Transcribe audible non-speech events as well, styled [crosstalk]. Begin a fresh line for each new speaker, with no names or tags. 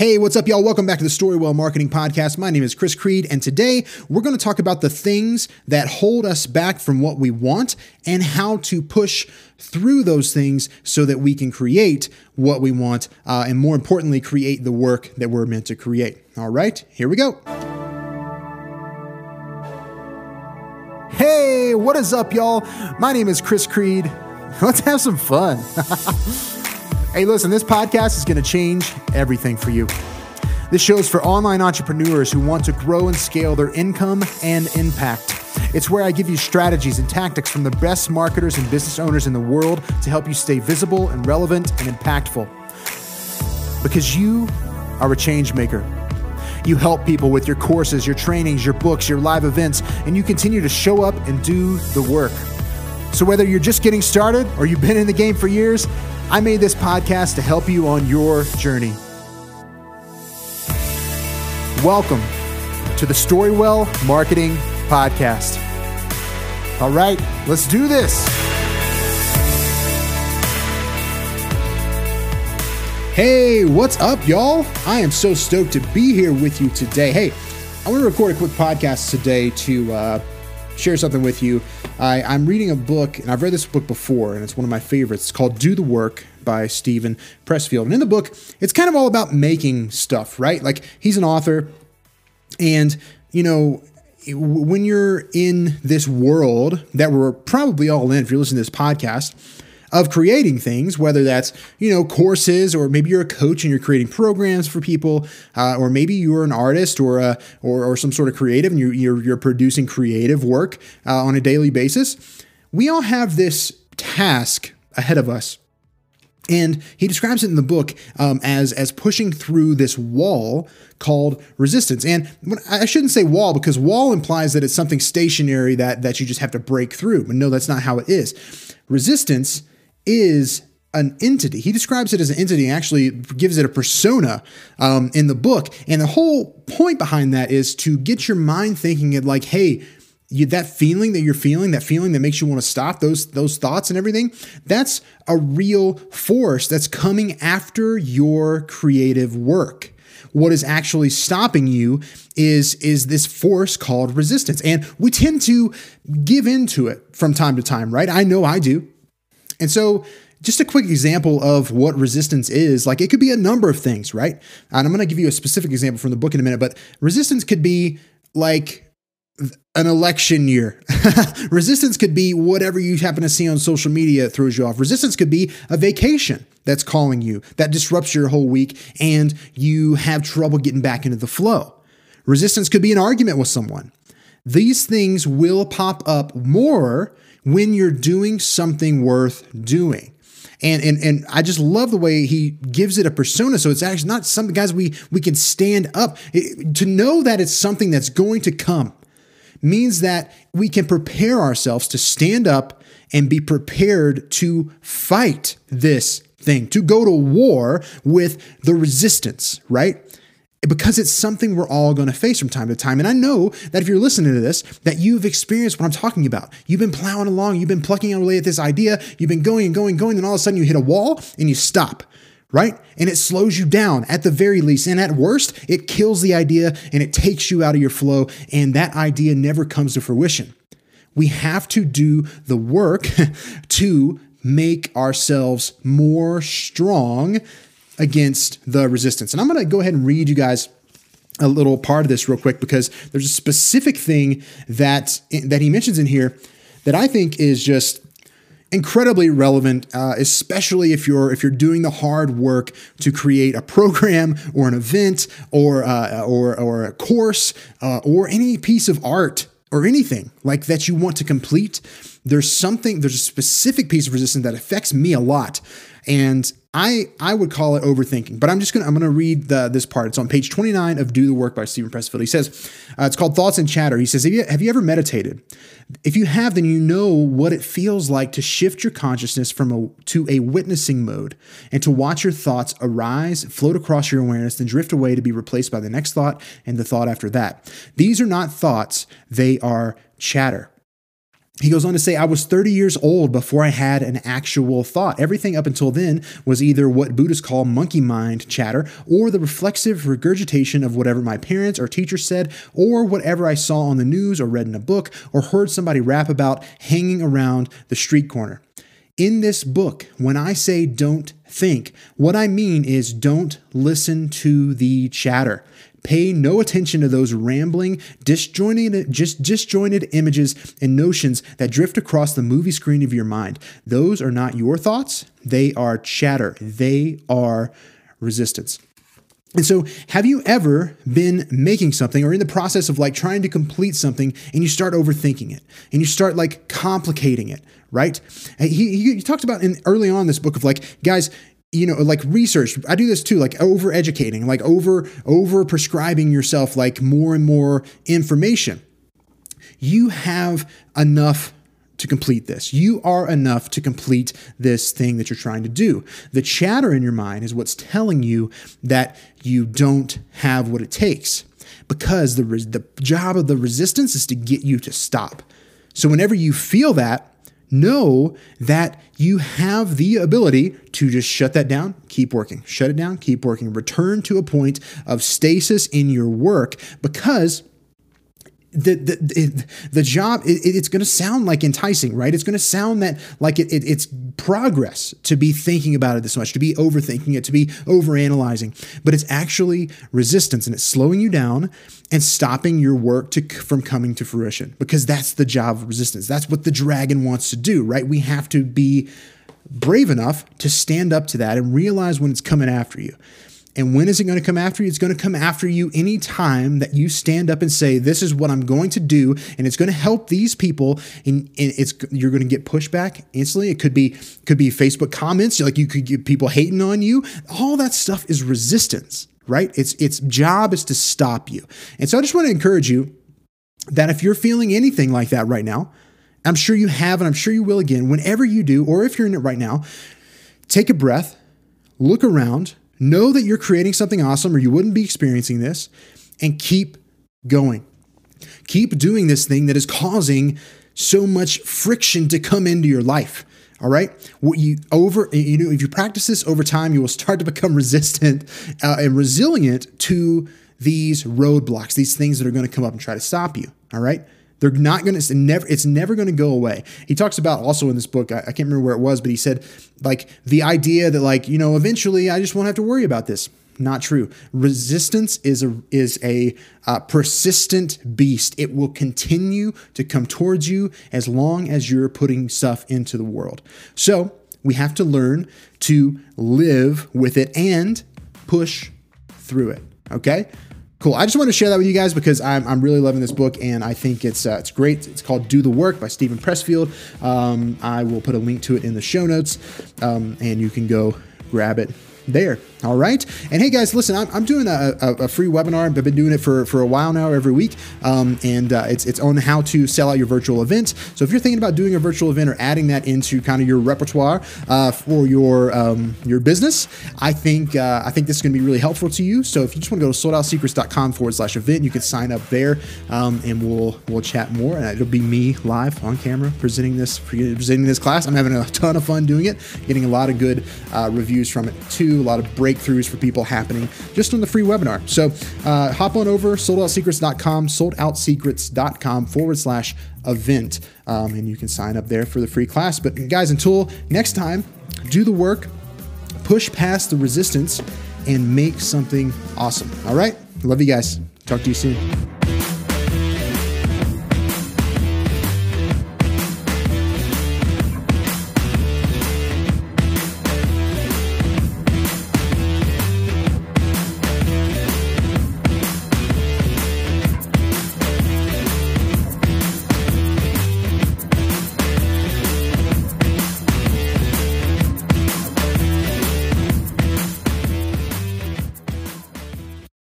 Hey, what's up, y'all? Welcome back to the Storywell Marketing Podcast. My name is Chris Creed, and today we're going to talk about the things that hold us back from what we want and how to push through those things so that we can create what we want, uh, and more importantly, create the work that we're meant to create. All right, here we go. Hey, what is up, y'all? My name is Chris Creed. [laughs] Let's have some fun. [laughs] Hey, listen, this podcast is going to change everything for you. This show is for online entrepreneurs who want to grow and scale their income and impact. It's where I give you strategies and tactics from the best marketers and business owners in the world to help you stay visible and relevant and impactful. Because you are a change maker. You help people with your courses, your trainings, your books, your live events, and you continue to show up and do the work. So, whether you're just getting started or you've been in the game for years, I made this podcast to help you on your journey. Welcome to the Storywell Marketing Podcast. All right, let's do this. Hey, what's up, y'all? I am so stoked to be here with you today. Hey, I want to record a quick podcast today to uh, share something with you. I, I'm reading a book, and I've read this book before, and it's one of my favorites. It's called Do the Work by Steven Pressfield. And in the book, it's kind of all about making stuff, right? Like he's an author, and, you know, when you're in this world that we're probably all in, if you're listening to this podcast, of creating things, whether that's you know courses or maybe you're a coach and you're creating programs for people, uh, or maybe you're an artist or a, or, or some sort of creative and you're you're, you're producing creative work uh, on a daily basis. We all have this task ahead of us. And he describes it in the book um, as as pushing through this wall called resistance. And I shouldn't say wall because wall implies that it's something stationary that that you just have to break through. But no, that's not how it is. Resistance is an entity. He describes it as an entity and actually gives it a persona um, in the book. And the whole point behind that is to get your mind thinking it like, hey, you, that feeling that you're feeling, that feeling that makes you want to stop those those thoughts and everything, that's a real force that's coming after your creative work. What is actually stopping you is is this force called resistance, and we tend to give into it from time to time, right? I know I do. And so, just a quick example of what resistance is like, it could be a number of things, right? And I'm going to give you a specific example from the book in a minute, but resistance could be like an election year. [laughs] Resistance could be whatever you happen to see on social media throws you off. Resistance could be a vacation that's calling you, that disrupts your whole week, and you have trouble getting back into the flow. Resistance could be an argument with someone. These things will pop up more when you're doing something worth doing. And, and and I just love the way he gives it a persona. So it's actually not something, guys, we we can stand up it, to know that it's something that's going to come means that we can prepare ourselves to stand up and be prepared to fight this thing, to go to war with the resistance, right? Because it's something we're all going to face from time to time. And I know that if you're listening to this, that you've experienced what I'm talking about. You've been plowing along, you've been plucking away at this idea, you've been going and going and going, and all of a sudden you hit a wall and you stop right? And it slows you down at the very least. And at worst, it kills the idea and it takes you out of your flow. And that idea never comes to fruition. We have to do the work [laughs] to make ourselves more strong against the resistance. And I'm going to go ahead and read you guys a little part of this real quick because there's a specific thing that that he mentions in here that I think is just incredibly relevant, uh, especially if you're if you're doing the hard work to create a program or an event or uh, or or a course uh, or any piece of art or anything like that you want to complete. There's something there's a specific piece of resistance that affects me a lot, and I I would call it overthinking, but I'm just gonna I'm gonna read the, this part. It's on page 29 of Do the Work by Steven Pressfield. He says uh, it's called Thoughts and Chatter. He says, have you, have you ever meditated? If you have, then you know what it feels like to shift your consciousness from a to a witnessing mode and to watch your thoughts arise, float across your awareness, then drift away to be replaced by the next thought and the thought after that. These are not thoughts; they are chatter. He goes on to say, I was 30 years old before I had an actual thought. Everything up until then was either what Buddhists call monkey mind chatter or the reflexive regurgitation of whatever my parents or teachers said or whatever I saw on the news or read in a book or heard somebody rap about hanging around the street corner. In this book, when I say don't think, what I mean is don't listen to the chatter. Pay no attention to those rambling, disjointed, just disjointed images and notions that drift across the movie screen of your mind. Those are not your thoughts, they are chatter, they are resistance. And so, have you ever been making something or in the process of like trying to complete something and you start overthinking it and you start like complicating it, right? He, he, talked about in early on this book of like, guys, you know like research i do this too like over educating like over over prescribing yourself like more and more information you have enough to complete this. You are enough to complete this thing that you're trying to do. The chatter in your mind is what's telling you that you don't have what it takes because the, the job of the resistance is to get you to stop. So whenever you feel that, know that you have the ability to just shut that down, keep working, shut it down, keep working, return to a point of stasis in your work because the the the job it, it's going to sound like enticing right? It's going to sound that like it, it, it's progress to be thinking about it this much to be overthinking it to be overanalyzing. But it's actually resistance and it's slowing you down and stopping your work to from coming to fruition because that's the job of resistance. That's what the dragon wants to do right? We have to be brave enough to stand up to that and realize when it's coming after you and when is it going to come after you? It's going to come after you anytime that you stand up and say, "This is what I'm going to do," and it's going to help these people. And, and it's you're going to get pushback instantly. It could be could be Facebook comments, like you could get people hating on you. All that stuff is resistance, right? Its its job is to stop you. And so I just want to encourage you that if you're feeling anything like that right now, I'm sure you have, and I'm sure you will again. Whenever you do, or if you're in it right now, take a breath, look around Know that you're creating something awesome or you wouldn't be experiencing this and keep going. Keep doing this thing that is causing so much friction to come into your life. All right. What you over, you know, if you practice this over time, you will start to become [laughs] resistant uh, and resilient to these roadblocks, these things that are going to come up and try to stop you. All right. They're not going to never. It's never going to go away. He talks about also in this book. I, I, can't remember where it was, but he said like the idea that like you know eventually I just won't have to worry about this. Not true. Resistance is a is a uh, persistent beast. It will continue to come towards you as long as you're putting stuff into the world. So we have to learn to live with it and push through it. Okay. Cool. I just want to share that with you guys because I'm, I'm really loving this book and I think it's uh, it's great. It's called Do the Work by Steven Pressfield. Um, I will put a link to it in the show notes um, and you can go grab it there. All right. And hey, guys, listen, I'm, I'm doing a, a, a, free webinar. I've been doing it for, for a while now, every week. Um, and uh, it's, it's on how to sell out your virtual event. So if you're thinking about doing a virtual event or adding that into kind of your repertoire uh, for your um, your business, I think uh, I think this is going to be really helpful to you. So if you just want to go to soldoutsecrets.com forward slash event, you can sign up there um, and we'll we'll chat more. And it'll be me live on camera presenting this presenting this class. I'm having a ton of fun doing it, getting a lot of good uh, reviews from it too, a lot of break breakthroughs for people happening just on the free webinar. So uh, hop on over, soldoutsecrets.com, soldoutsecrets.com forward slash event, um, and you can sign up there for the free class. But guys, until next time, do the work, push past the resistance, and make something awesome. All right? Love you guys. Talk to you soon.